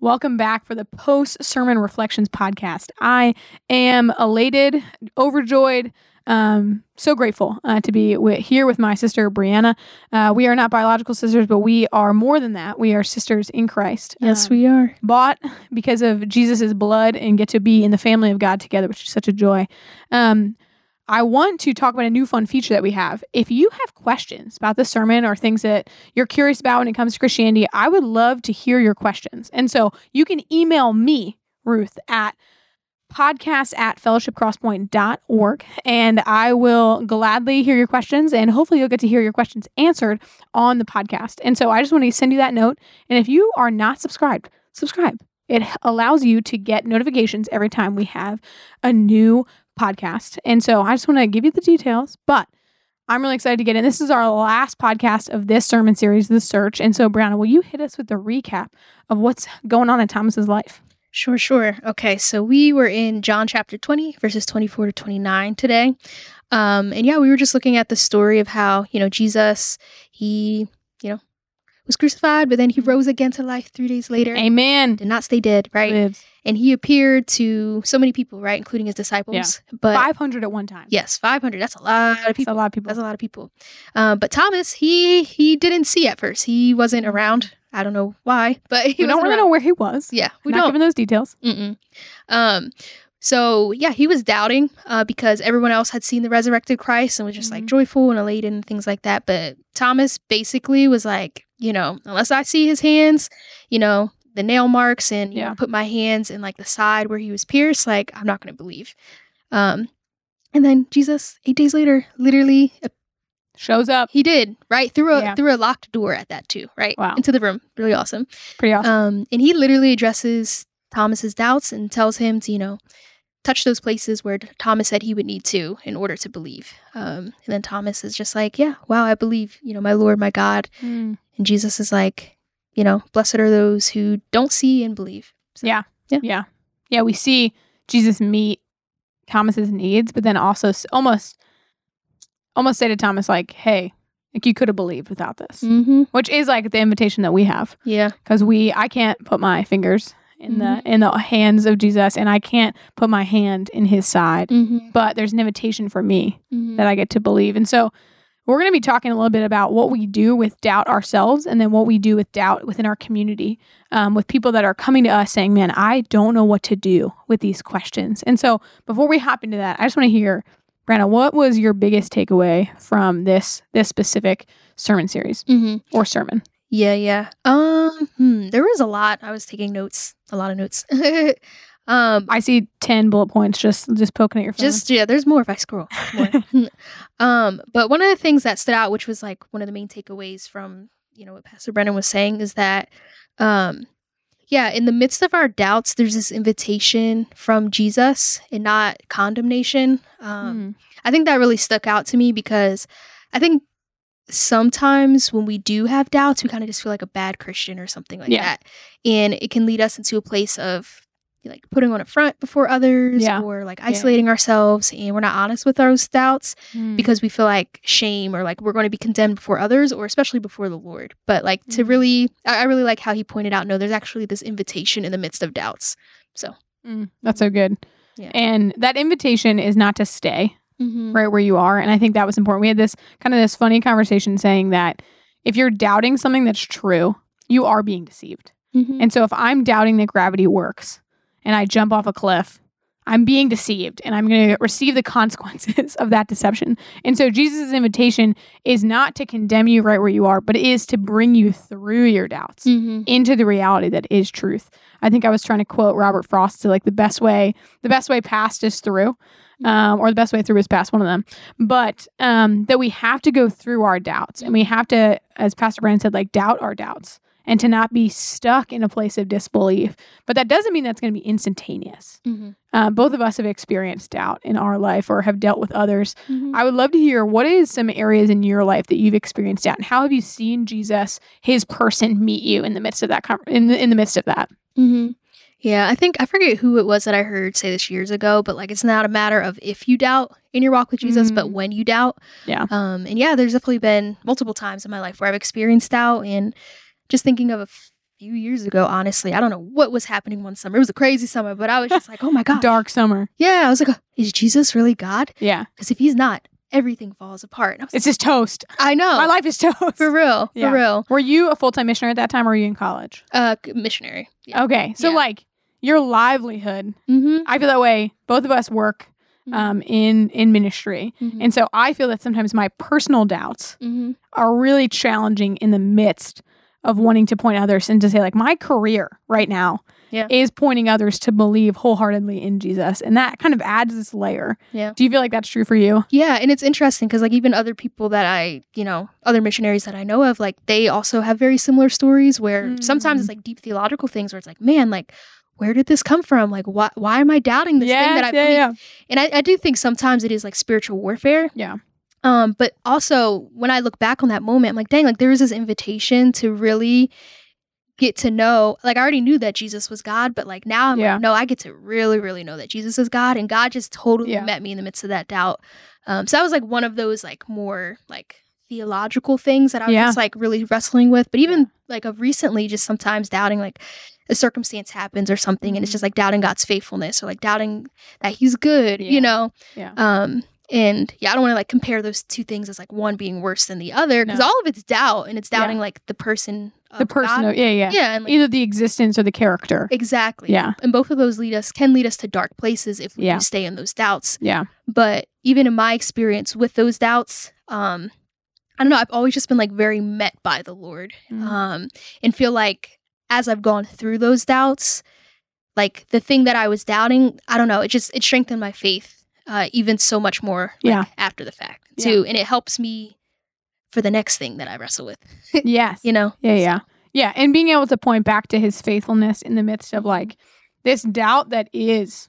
Welcome back for the post sermon reflections podcast. I am elated, overjoyed, um, so grateful uh, to be with, here with my sister Brianna. Uh, we are not biological sisters, but we are more than that. We are sisters in Christ. Yes, Um, we are. bought because of Jesus' blood and get to be in the family of God together, which is such a joy. Um, I want to talk about a new fun feature that we have. If you have questions about the sermon or things that you're curious about when it comes to Christianity, I would love to hear your questions. And so you can email me, Ruth, at podcast at fellowshipcrosspoint.org and I will gladly hear your questions and hopefully you'll get to hear your questions answered on the podcast. And so I just want to send you that note. And if you are not subscribed, subscribe. It allows you to get notifications every time we have a new podcast. And so I just want to give you the details, but I'm really excited to get in. This is our last podcast of this sermon series, The Search. And so, Brianna, will you hit us with the recap of what's going on in Thomas's life? Sure, sure. Okay, so we were in John chapter 20, verses 24 to 29 today. Um, and yeah, we were just looking at the story of how, you know, Jesus, he, you know, was crucified, but then he rose again to life three days later. Amen. Did not stay dead, right? Lives. And he appeared to so many people, right? Including his disciples. But 500 at one time. yes, 500. That's a lot of That's people. a lot of people. That's a lot of people. Uh, but Thomas, he he didn't see at first. He wasn't around. I don't know why, but he we don't really around. know where he was. Yeah, we not don't. given those details. Mm-mm. Um, so yeah, he was doubting uh, because everyone else had seen the resurrected Christ and was just like Mhm. joyful and elated and things like that. But Thomas basically was like, you know, unless I see his hands, you know, the nail marks and you Yeah. know, put my hands in like the side where he was pierced, like I'm not going to believe. Um, and then Jesus, eight days later, literally uh, Shows up. he did right through a Yeah. through a locked door at that too, right Wow. into the room. Really awesome. Pretty awesome. Um, and he literally addresses Thomas's doubts and tells him to, you know, touch those places where Thomas said he would need to in order to believe. Um, and then Thomas is just like, yeah, wow, I believe, you know, my Lord, my God. Mm. And Jesus is like, you know, blessed are those who don't see and believe. So, Yeah. Yeah. Yeah. Yeah. We see Jesus meet Thomas's needs, but then also almost, almost say to Thomas, like, hey, like you could have believed without this, Mm-hmm. which is like the invitation that we have Yeah. because we, I can't put my fingers in the in the hands of Jesus and I can't put my hand in his side, Mm-hmm. but there's an invitation for me Mm-hmm. that I get to believe. And so we're going to be talking a little bit about what we do with doubt ourselves and then what we do with doubt within our community um, with people that are coming to us saying, man, I don't know what to do with these questions. And so before we hop into that, I just want to hear, Brianna, what was your biggest takeaway from this this specific sermon series Mm-hmm. or sermon? Yeah, yeah. Um, hmm, there was a lot. I was taking notes, a lot of notes. um, I see 10 bullet points just just poking at your phone. just yeah there's more if i scroll um but one of the things that stood out which was like one of the main takeaways from you know what pastor brennan was saying is that um yeah in the midst of our doubts there's this invitation from jesus and not condemnation um Mm. i think that really stuck out to me because i think sometimes when we do have doubts we kind of just feel like a bad christian or something like Yeah. that and it can lead us into a place of like putting on a front before others Yeah. or like Yeah. isolating ourselves and we're not honest with those doubts Mm. because we feel like shame or like we're going to be condemned before others or especially before the lord but like to Mhm. really I, I really like how he pointed out no there's actually this invitation in the midst of doubts so Mm. That's so good. Yeah. And that invitation is not to stay. mm-hmm. right where you are. And I think that was important. We had this kind of this funny conversation saying that if you're doubting something that's true, you are being deceived. Mm-hmm. And so if I'm doubting that gravity works and I jump off a cliff, I'm being deceived and I'm going to receive the consequences of that deception. And so Jesus' invitation is not to condemn you right where you are, but it is to bring you through your doubts mm-hmm. into the reality that is truth. I think I was trying to quote Robert Frost to like the best way, the best way past is through, um, or the best way through is past, one of them. But um, that we have to go through our doubts and we have to, as Pastor Brandon said, like doubt our doubts and to not be stuck in a place of disbelief. But that doesn't mean that's going to be instantaneous. Mm-hmm. Uh, both of us have experienced doubt in our life or have dealt with others. Mm-hmm. I would love to hear what is some areas in your life that you've experienced doubt, and how have you seen Jesus, His person, meet you in the midst of that? con- In the in the midst of that, Mm-hmm. Yeah, I think I forget who it was that I heard say this years ago, but like it's not a matter of if you doubt in your walk with Jesus, but Mm. when you doubt. Yeah. Um, and yeah, there's definitely been multiple times in my life where I've experienced doubt, and just thinking of a few years ago, honestly. I don't know what was happening one summer. It was a crazy summer, but I was just like, oh my God. Dark summer. Yeah. I was like, is Jesus really God? Yeah. Because if he's not, everything falls apart. And I was It's just toast. I know. My life is toast. For real. For Yeah. real. Were you a full time missionary at that time or were you in college? Uh, missionary. Yeah. Okay. So, Yeah. like, your livelihood, Mm-hmm. I feel that way. Both of us work um, in in ministry. mm-hmm. And so I feel that sometimes my personal doubts mm-hmm. are really challenging in the midst of wanting to point others and to say, like, my career right now Yeah. is pointing others to believe wholeheartedly in Jesus. And that kind of adds this layer. Yeah. Do you feel like that's true for you? Yeah, and it's interesting because like even other people that I, you know, other missionaries that I know of, like they also have very similar stories where sometimes Mm. it's like deep theological things where it's like, man, like where did this come from? Like why why am I doubting this thing that I yeah, believe? yeah. And I, I do think sometimes it is like spiritual warfare. Yeah. Um, but also when I look back on that moment, I'm like, dang, like there was this invitation to really get to know like I already knew that Jesus was God, but like now I'm Yeah. like, no, I get to really, really know that Jesus is God. And God just totally Yeah. met me in the midst of that doubt. Um, so that was like one of those like more like theological things that I was Yeah. just like really wrestling with. But even like of recently, just sometimes doubting like a circumstance happens or something, and it's just like doubting God's faithfulness or like doubting that He's good, Yeah. you know. Yeah. Um, and yeah, I don't want to like compare those two things as like one being worse than the other because No. all of it's doubt and it's Yeah. doubting like the person, the person. Of, yeah, yeah. yeah, and like, Either the existence or the character. exactly, Yeah. And both of those lead us can lead us to dark places if we Yeah. stay in those doubts. Yeah. But even in my experience with those doubts, um, I don't know. I've always just been like very met by the Lord, Mhm. um, and feel like as I've gone through those doubts, like the thing that I was doubting, I don't know. It just it strengthened my faith uh, even so much more. Like, Yeah. After the fact Yeah. too, and it helps me for the next thing that I wrestle with. yes. You know. Yeah, yeah. Yeah. And being able to point back to his faithfulness in the midst of like this doubt that is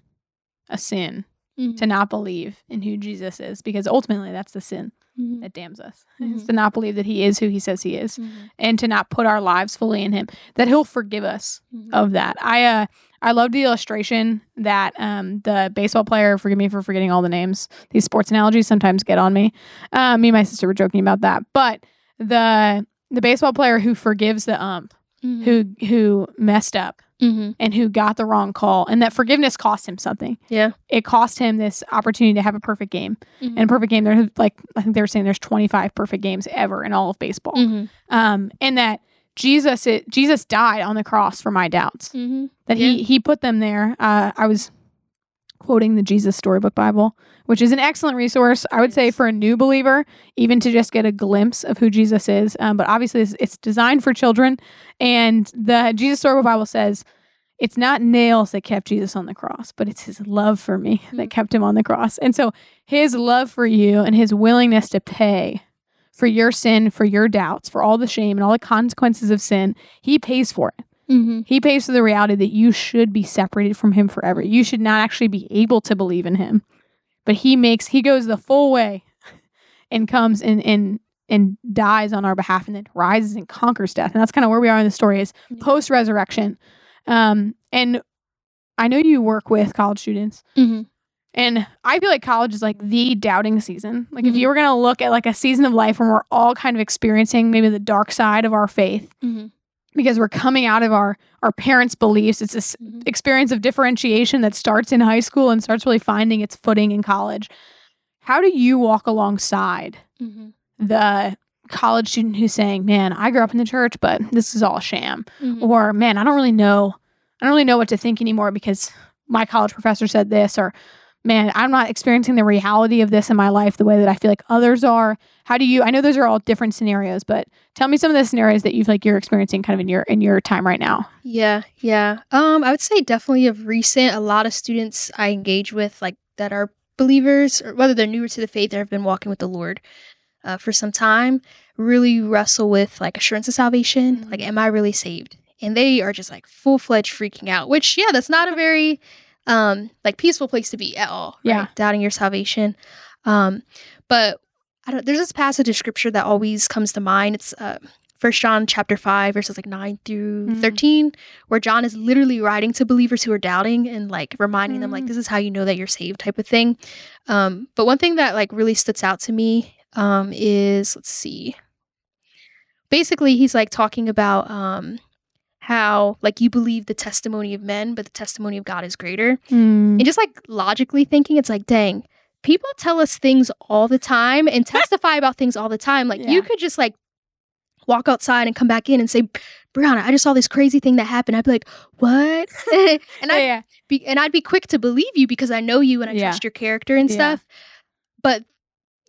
a sin Mhm. to not believe in who Jesus is, because ultimately that's the sin Mhm. that damns us. Mhm. Is to not believe that he is who he says he is Mhm. and to not put our lives fully in him, that he'll forgive us Mhm. of that. I uh I love the illustration that um the baseball player, forgive me for forgetting all the names. These sports analogies sometimes get on me. Um, me and my sister were joking about that. But the the baseball player who forgives the ump Mhm. who who messed up Mhm. and who got the wrong call and that forgiveness cost him something. Yeah. It cost him this opportunity to have a perfect game. Mhm. And a perfect game there's like I think they were saying there's 25 perfect games ever in all of baseball. Mhm. Um and that Jesus it, Jesus died on the cross for my doubts. Mhm. That he he put them there. Uh I was quoting the Jesus Storybook Bible, which is an excellent resource. I would say for a new believer, even to just get a glimpse of who Jesus is. Um, but obviously, it's, it's designed for children, and the Jesus Storybook Bible says it's not nails that kept Jesus on the cross, but it's his love for me that Mhm. kept him on the cross. And so, his love for you and his willingness to pay for your sin, for your doubts, for all the shame and all the consequences of sin, he pays for it. Mhm. He pays for the reality that you should be separated from him forever. You should not actually be able to believe in him. But he makes he goes the full way and comes and and and dies on our behalf and then rises and conquers death. And that's kind of where we are in the story is Yeah. post resurrection. Um and I know you work with college students Mhm. And I feel like college is like the doubting season. Like if Mhm. you were going to look at like a season of life when we're all kind of experiencing maybe the dark side of our faith, Mhm. because we're coming out of our our parents' beliefs. It's this Mhm. experience of differentiation that starts in high school and starts really finding its footing in college. How do you walk alongside Mhm. the college student who's saying, "Man, I grew up in the church, but this is all a sham," Mhm. or "Man, I don't really know, I don't really know what to think anymore because my college professor said this," or "Man, I'm not experiencing the reality of this in my life the way that I feel like others are." How do you? I know those are all different scenarios, but tell me some of the scenarios that you feel like you're experiencing kind of in your in your time right now. Yeah, yeah. Um, I would say definitely of recent, a lot of students I engage with, like that are believers, or whether they're newer to the faith or have been walking with the Lord uh, for some time, really wrestle with like assurance of salvation. Mhm. Like, am I really saved? And they are just like full fledged freaking out. Which, yeah, that's not a very um like peaceful place to be at all. right? Yeah. doubting your salvation. Um, but I don't. There's this passage of scripture that always comes to mind. It's uh, First John chapter five, verses like nine through Mhm. thirteen, where John is literally writing to believers who are doubting and like reminding them like Mm. this is how you know that you're saved type of thing. Um, but one thing that like really sticks out to me um, is let's see. Basically, he's like talking about um, how like you believe the testimony of men, but the testimony of God is greater. Mm. And just like logically thinking, it's like, dang, people tell us things all the time and testify about things all the time. Like Yeah. you could just like walk outside and come back in and say, Brianna, I just saw this crazy thing that happened. I'd be like, what? and I'd yeah. be and I'd be quick to believe you because I know you and I Yeah. trust your character and stuff. But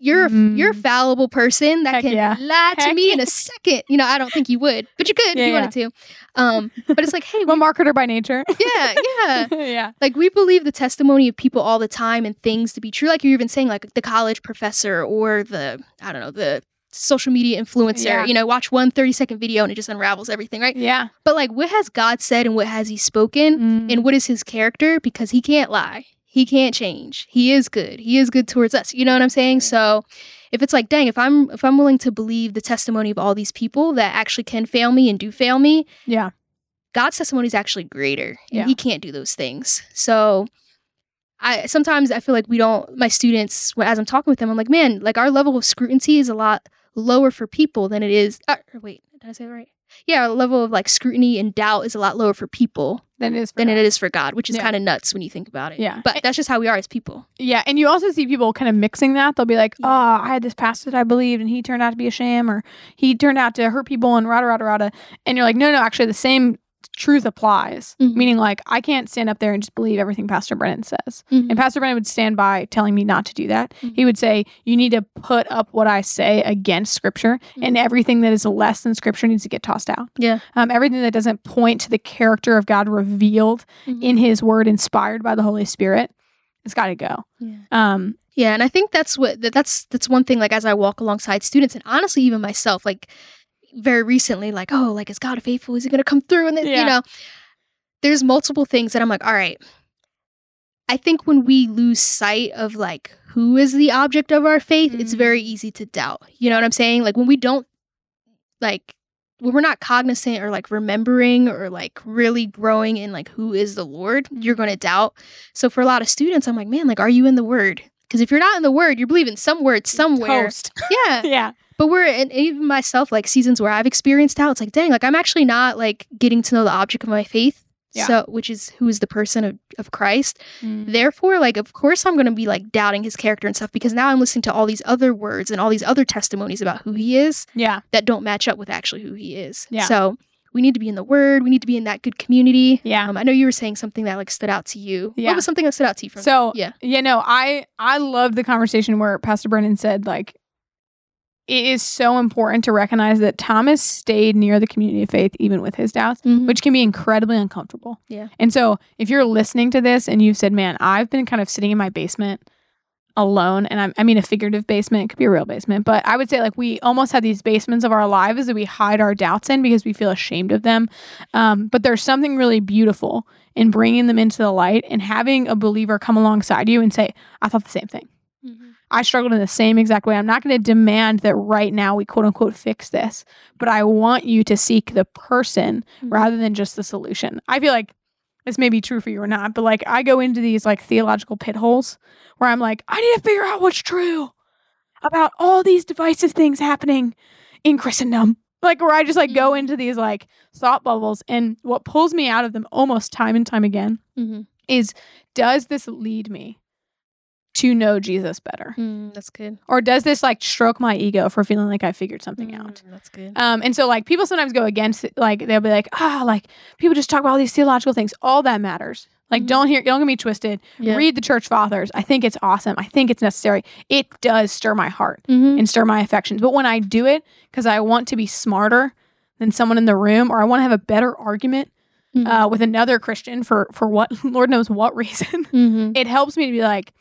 you're a- you're a Mm. fallible person that Heck can yeah. lie to Heck me in a second. You know, I don't think you would, but you could Yeah, if you yeah. wanted to. Um, but it's like, hey, a marketer by nature. yeah, yeah. yeah. Like we believe the testimony of people all the time and things to be true. Like you're even saying, like the college professor or the I don't know the social media influencer. Yeah. You know, watch one 30 second video and it just unravels everything, right? Yeah. But like, what has God said and what has He spoken Mm. and what is His character? Because He can't lie. He can't change. He is good. He is good towards us. You know what I'm saying? So if it's like, dang, if I'm if I'm willing to believe the testimony of all these people that actually can fail me and do fail me, yeah. God's testimony is actually greater, and Yeah. He can't do those things. So, I sometimes I feel like we don't. My students, as I'm talking with them, I'm like, man, like our level of scrutiny is a lot lower for people than it is. Uh, wait, did I say that right? Yeah, our level of like scrutiny and doubt is a lot lower for people Then it is. for than God. it is for God, which is Yeah. kind of nuts when you think about it. Yeah. but that's just how we are as people. Yeah, and you also see people kind of mixing that. They'll be like. "Oh, I had this pastor that I believed, and he turned out to be a sham, or he turned out to hurt people, and rada rada rada." And you're like, "No, no, actually, the same truth applies." Mhm. Meaning, like, I can't stand up there and just believe everything Pastor Brennan says. Mhm. And Pastor Brennan would stand by telling me not to do that. Mhm. He would say, "You need to put up what I say against Scripture, and everything that is less than Scripture needs to get tossed out. Yeah. Um, everything that doesn't point to the character of God revealed Mhm. in His Word, inspired by the Holy Spirit, it's got to go." Yeah. Um, Yeah, and I think that's what that's that's one thing. Like as I walk alongside students, and honestly, even myself, like very recently, like oh, like is God faithful? Is He going to come through? And then Yeah. you know, there's multiple things that I'm like, all right. I think when we lose sight of like who is the object of our faith, it's Mhm. very easy to doubt. You know what I'm saying? Like when we don't like when we're not cognizant or like remembering or like really growing in like who is the Lord, you're going to doubt. So for a lot of students, I'm like, man, like, are you in the Word? Because if you're not in the Word, you're believing some word somewhere. Toast. Yeah, yeah. But we're and even myself, like seasons where I've experienced doubt, it's like, dang, like I'm actually not like getting to know the object of my faith. Yeah. So, which is who is the person of, of Christ. Mm. Therefore, like, of course, I'm going to be like doubting his character and stuff because now I'm listening to all these other words and all these other testimonies about who he is Yeah. that don't match up with actually who he is. Yeah. So we need to be in the word. We need to be in that good community. Yeah. Um, I know you were saying something that like stood out to you. Yeah. What was something that stood out to you from? So yeah. you know, I I love the conversation where Pastor Brennan said like it is so important to recognize that Thomas stayed near the community of faith even with his doubts, Mhm. which can be incredibly uncomfortable. Yeah. And so if you're listening to this and you've said, "Man, I've been kind of sitting in my basement alone," and I'm, I mean a figurative basement, it could be a real basement, but I would say like we almost have these basements of our lives that we hide our doubts in because we feel ashamed of them. Um, but there's something really beautiful in bringing them into the light and having a believer come alongside you and say, "I thought the same thing." Mhm. I struggled in the same exact way. I'm not going to demand that right now we quote unquote fix this, but I want you to seek the person Mhm. rather than just the solution. I feel like this may be true for you or not, but like I go into these like theological pit holes where I'm like, I need to figure out what's true about all these divisive things happening in Christendom. Like where I just like go Mhm. into these like thought bubbles and what pulls me out of them almost time and time again mm-hmm. is does this lead me to know Jesus better? Mm, that's good. or does this like stroke my ego for feeling like I figured something out? Mm, that's good. Um, and so like people sometimes go against it, like they'll be like, ah, like people just talk about all these theological things. All that matters. Like Mhm. don't hear, don't get me twisted. Yeah. Read the church fathers. I think it's awesome. I think it's necessary. It does stir my heart Mhm. and stir my affections. But when I do it because I want to be smarter than someone in the room, or I want to have a better argument Mhm. uh, with another Christian for for what Lord knows what reason, Mhm. it helps me to be like,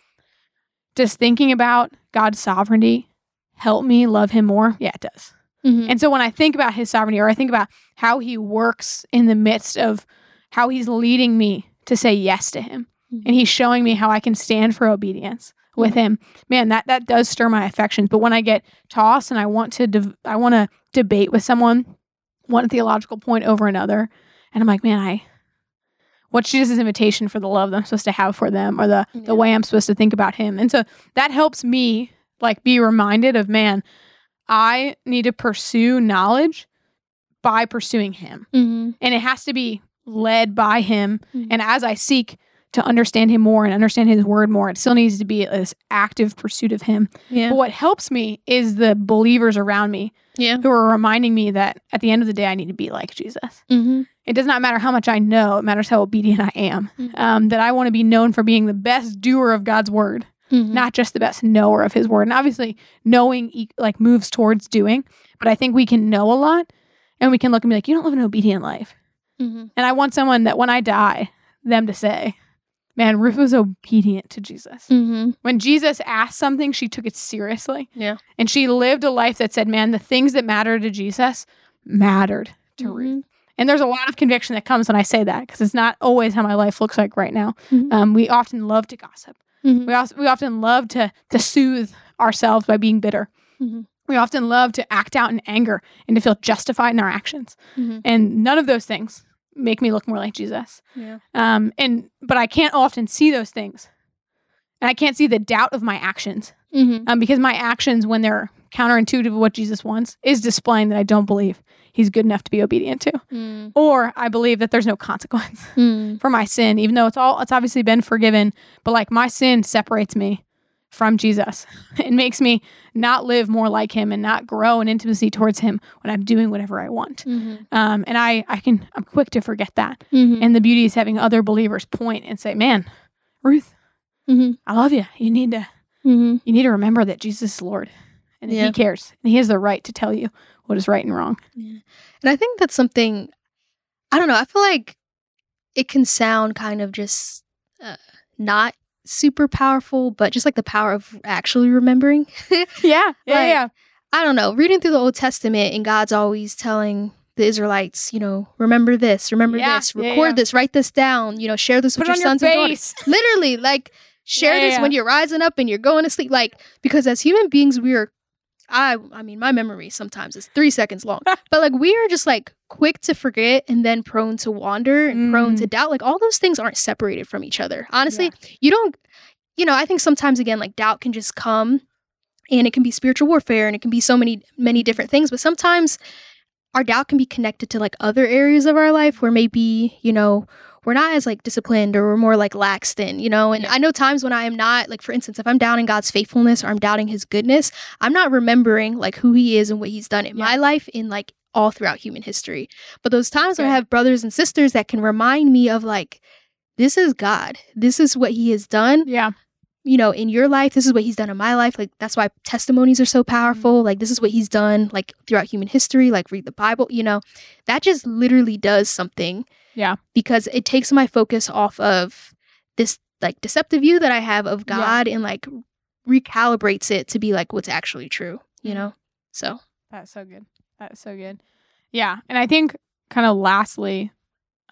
does thinking about God's sovereignty help me love him more? Yeah, it does. Mhm. And so when I think about his sovereignty or I think about how he works in the midst of how he's leading me to say yes to him Mhm. and he's showing me how I can stand for obedience with him. Man, that that does stir my affections. But when I get tossed and I want to dev- I want to debate with someone one theological point over another and I'm like, man, I what's Jesus' invitation for the love that I'm supposed to have for them or the Yeah. the way I'm supposed to think about him. And so that helps me like be reminded of man, I need to pursue knowledge by pursuing him. Mm-hmm. And it has to be led by him. Mhm. And as I seek to understand him more and understand his word more, it still needs to be this active pursuit of him. Yeah. But what helps me is the believers around me Yeah. who are reminding me that at the end of the day, I need to be like Jesus. Mm-hmm. It does not matter how much I know, it matters how obedient I am. Mhm. Um, that I want to be known for being the best doer of God's word, Mm-hmm. not just the best knower of his word. And obviously, knowing e- like moves towards doing, but I think we can know a lot and we can look and be like, you don't live an obedient life. Mm-hmm. And I want someone that when I die, them to say, man, Ruth was obedient to Jesus. Mm-hmm. When Jesus asked something, she took it seriously. Yeah. And she lived a life that said, man, the things that matter to Jesus mattered to Ruth. And there's a lot of conviction that comes when I say that because it's not always how my life looks like right now. Mhm. Um, we often love to gossip. Mhm. We also we often love to to soothe ourselves by being bitter. Mhm. We often love to act out in anger and to feel justified in our actions. Mhm. And none of those things make me look more like Jesus. Yeah. Um, and but I can't often see those things, and I can't see the doubt of my actions Mm-hmm. um, because my actions, when they're counterintuitive of what Jesus wants, is displaying that I don't believe He's good enough to be obedient to, Mm-hmm. or I believe that there's no consequence Mm-hmm. for my sin, even though it's all it's obviously been forgiven. But like my sin separates me from Jesus. It makes me not live more like Him and not grow in intimacy towards Him when I'm doing whatever I want. Mm-hmm. Um, and I I can I'm quick to forget that. Mm-hmm. And the beauty is having other believers point and say, "Man, Ruth, Mm-hmm. I love you. You need to Mm-hmm. you need to remember that Jesus is Lord, and Yeah. He cares, and He has the right to tell you what is right and wrong." yeah. And I think that's something, I don't know, I feel like it can sound kind of just uh, not super powerful, but just like the power of actually remembering. Yeah, yeah, Like, yeah. I don't know, reading through the Old Testament and God's always telling the Israelites, you know, remember this, remember Yeah, this, record yeah. this, write this down, you know, share this Put with it your sons your and daughters. Literally, like share Yeah, this yeah, when you're rising up and you're going to sleep. Like, because as human beings, we are I I mean, my memory sometimes is three seconds long. but like we are just like quick to forget and then prone to wander and prone Mm. to doubt. Like all those things aren't separated from each other. Honestly, you don't you know, I think sometimes again, like doubt can just come and it can be spiritual warfare and it can be so many many different things. But sometimes our doubt can be connected to like other areas of our life where maybe, you know, we're not as like disciplined or we're more like lax in, you know. And Yeah. I know times when I am not, like for instance, if I'm doubting God's faithfulness or I'm doubting his goodness, I'm not remembering like who he is and what he's done in Yeah. my life in like all throughout human history. But those times when I have brothers and sisters that can remind me of like, this is God. This is what he has done Yeah, you know, in your life, this is what he's done in my life. Like that's why testimonies are so mm-hmm. powerful. Like this is what he's done like throughout human history, like read the Bible, you know. That just literally does something. Yeah. Because it takes my focus off of this like deceptive view that I have of Yeah. God and like recalibrates it to be like what's actually true, you Mhm. know? So, that's so good. That's so good. Yeah, and I think kind of lastly,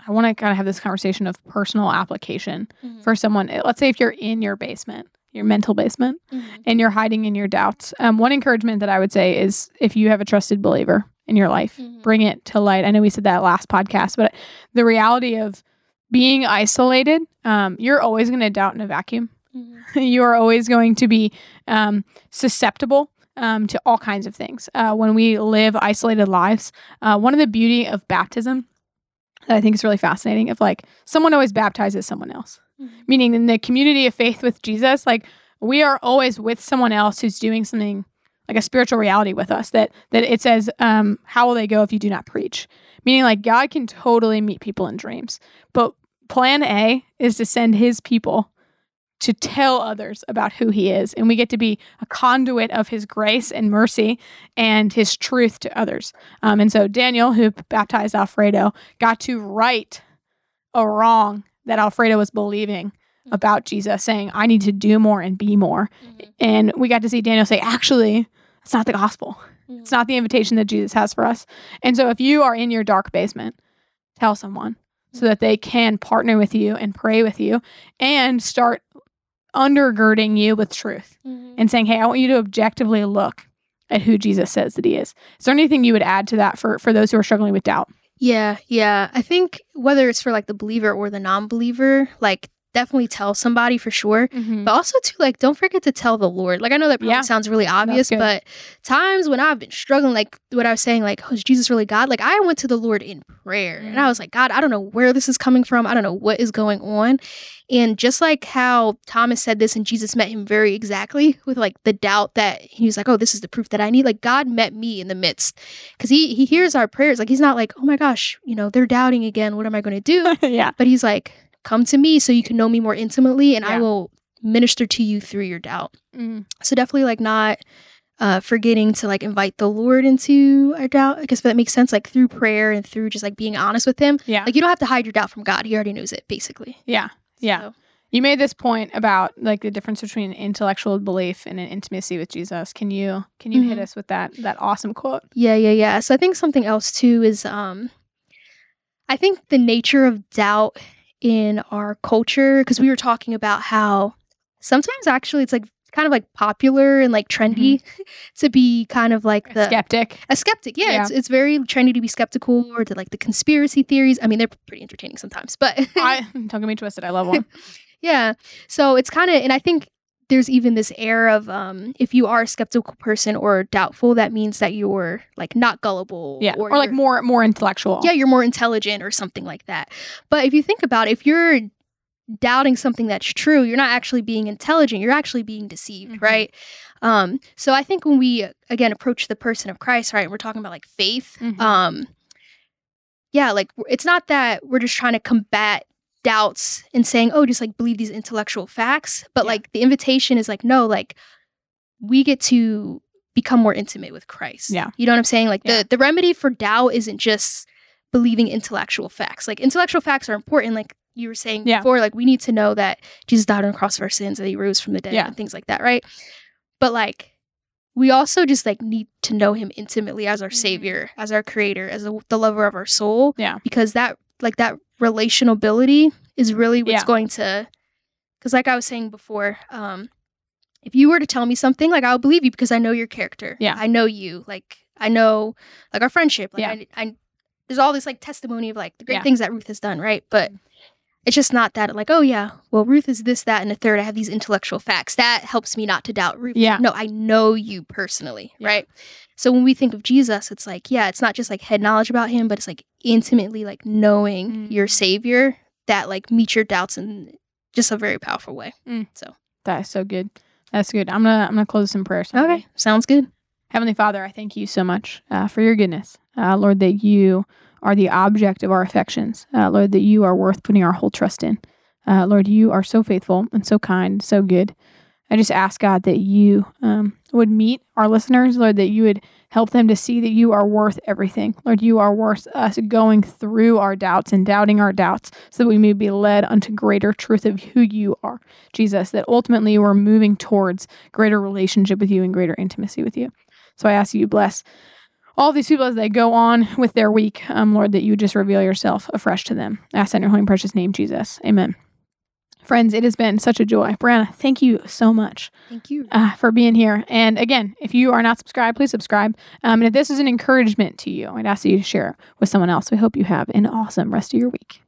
I want to kind of have this conversation of personal application for someone. eh, Let's say if you're in your basement, your mental basement, and you're hiding in your doubts. Um, one encouragement that I would say is if you have a trusted believer in your life, Mhm. bring it to light. I know we said that last podcast, but the reality of being isolated, um, you're always going to doubt in a vacuum. you are always going to be um, susceptible um, to all kinds of things uh, when we live isolated lives. Uh, one of the beauty of baptism that I think is really fascinating, if like someone always baptizes someone else meaning in the community of faith with Jesus, like we are always with someone else who's doing something like a spiritual reality with us that that it says, um, how will they go if you do not preach? Meaning like God can totally meet people in dreams. But plan A is to send his people to tell others about who he is. And we get to be a conduit of his grace and mercy and his truth to others. Um, and so Daniel, who baptized Alfredo, got to right a wrong that Alfredo was believing about Jesus, saying, I need to do more and be more. And we got to see Daniel say, actually, it's not the gospel. It's mm. not the invitation that Jesus has for us. And so if you are in your dark basement, tell someone so mm. that they can partner with you and pray with you and start undergirding you with truth mm-hmm. and saying, Hey, I want you to objectively look at who Jesus says that he is. Is there anything you would add to that for, for those who are struggling with doubt? Yeah, yeah. I think whether it's for like the believer or the non believer, like definitely tell somebody for sure. Mhm. But also too, like, don't forget to tell the Lord. Like, I know that probably Yeah. sounds really obvious, but times when I've been struggling, like what I was saying, like, oh, is Jesus really God? Like, I went to the Lord in prayer, and Mm. I was like, God, I don't know where this is coming from. I don't know what is going on. And just like how Thomas said this, and Jesus met him very exactly with like the doubt that he was like, oh, this is the proof that I need. Like God met me in the midst, because he he hears our prayers. Like he's not like, oh my gosh, you know, they're doubting again. What am I going to do? yeah. But he's like, come to me so you can know me more intimately and I will minister to you through your doubt. Mm. So definitely like not uh forgetting to like invite the Lord into our doubt. I guess that makes sense, like through prayer and through just like being honest with him. Yeah. Like you don't have to hide your doubt from God. He already knows it, basically. yeah. Yeah. So, You made this point about like the difference between intellectual belief and an intimacy with Jesus. Can you can you hit Mhm. us with that that awesome quote? yeah, yeah, yeah. So I think something else too is um I think the nature of doubt in our culture, because we were talking about how sometimes actually it's like kind of like popular and like trendy mm-hmm. to be kind of like the Skeptic. a skeptic. Yeah, Yeah. It's, it's very trendy to be skeptical or to like the conspiracy theories. I mean, they're pretty entertaining sometimes, but I don't get me twisted. I love one. yeah. So it's kind of, and I think there's even this air of um, if you are a skeptical person or doubtful, that means that you're like not gullible. Yeah. Or, like more more intellectual. yeah, you're more intelligent or something like that. But if you think about it, if you're doubting something that's true, you're not actually being intelligent, you're actually being deceived, Mhm. right? Um, so I think when we again approach the person of Christ, right, we're talking about like faith. Mhm. Um, yeah, like it's not that we're just trying to combat doubts and saying, oh, just like believe these intellectual facts, but Yeah. like the invitation is like, no, like we get to become more intimate with Christ. Yeah. You know what I'm saying? Like Yeah. the the remedy for doubt isn't just believing intellectual facts. Like intellectual facts are important, like you were saying Yeah. before. Like we need to know that Jesus died on the cross for our sins, that he rose from the dead, Yeah. and things like that, right? But like we also just like need to know him intimately as our Mhm. savior, as our creator, as the the lover of our soul. Yeah. Because that like that relational ability is really what's Yeah. going to because like I was saying before, um, if you were to tell me something, like I'll believe you because I know your character. Yeah. I know you. Like I know like our friendship. Like Yeah. I, I there's all this like testimony of like the great Yeah. things that Ruth has done, right? But Mhm. It's just not that like, oh yeah, well Ruth is this, that, and the third. I have these intellectual facts. That helps me not to doubt Ruth. Yeah. No, I know you personally, Yeah. right? So when we think of Jesus, it's like, yeah, it's not just like head knowledge about him, but it's like intimately like knowing your Mm. savior that like meets your doubts in just a very powerful way. So that is so good. That's good. I'm gonna I'm gonna close this in prayer. Sophie. Okay, sounds good. Heavenly Father, I thank you so much uh, for your goodness, uh, Lord. That you are the object of our affections, uh, Lord. That you are worth putting our whole trust in, uh, Lord. You are so faithful and so kind, so good. I just ask God that you um, would meet our listeners, Lord. That you would help them to see that you are worth everything, Lord. You are worth us going through our doubts and doubting our doubts, so that we may be led unto greater truth of who you are, Jesus. That ultimately we're moving towards greater relationship with you and greater intimacy with you. So I ask you bless all these people as they go on with their week, um, Lord, that you just reveal yourself afresh to them. I ask in your holy and precious name, Jesus. Amen. Friends, it has been such a joy. Brianna, thank you so much Thank you. uh, for being here. And again, if you are not subscribed, please subscribe. Um, and if this is an encouragement to you, I'd ask that you to share it with someone else. We hope you have an awesome rest of your week.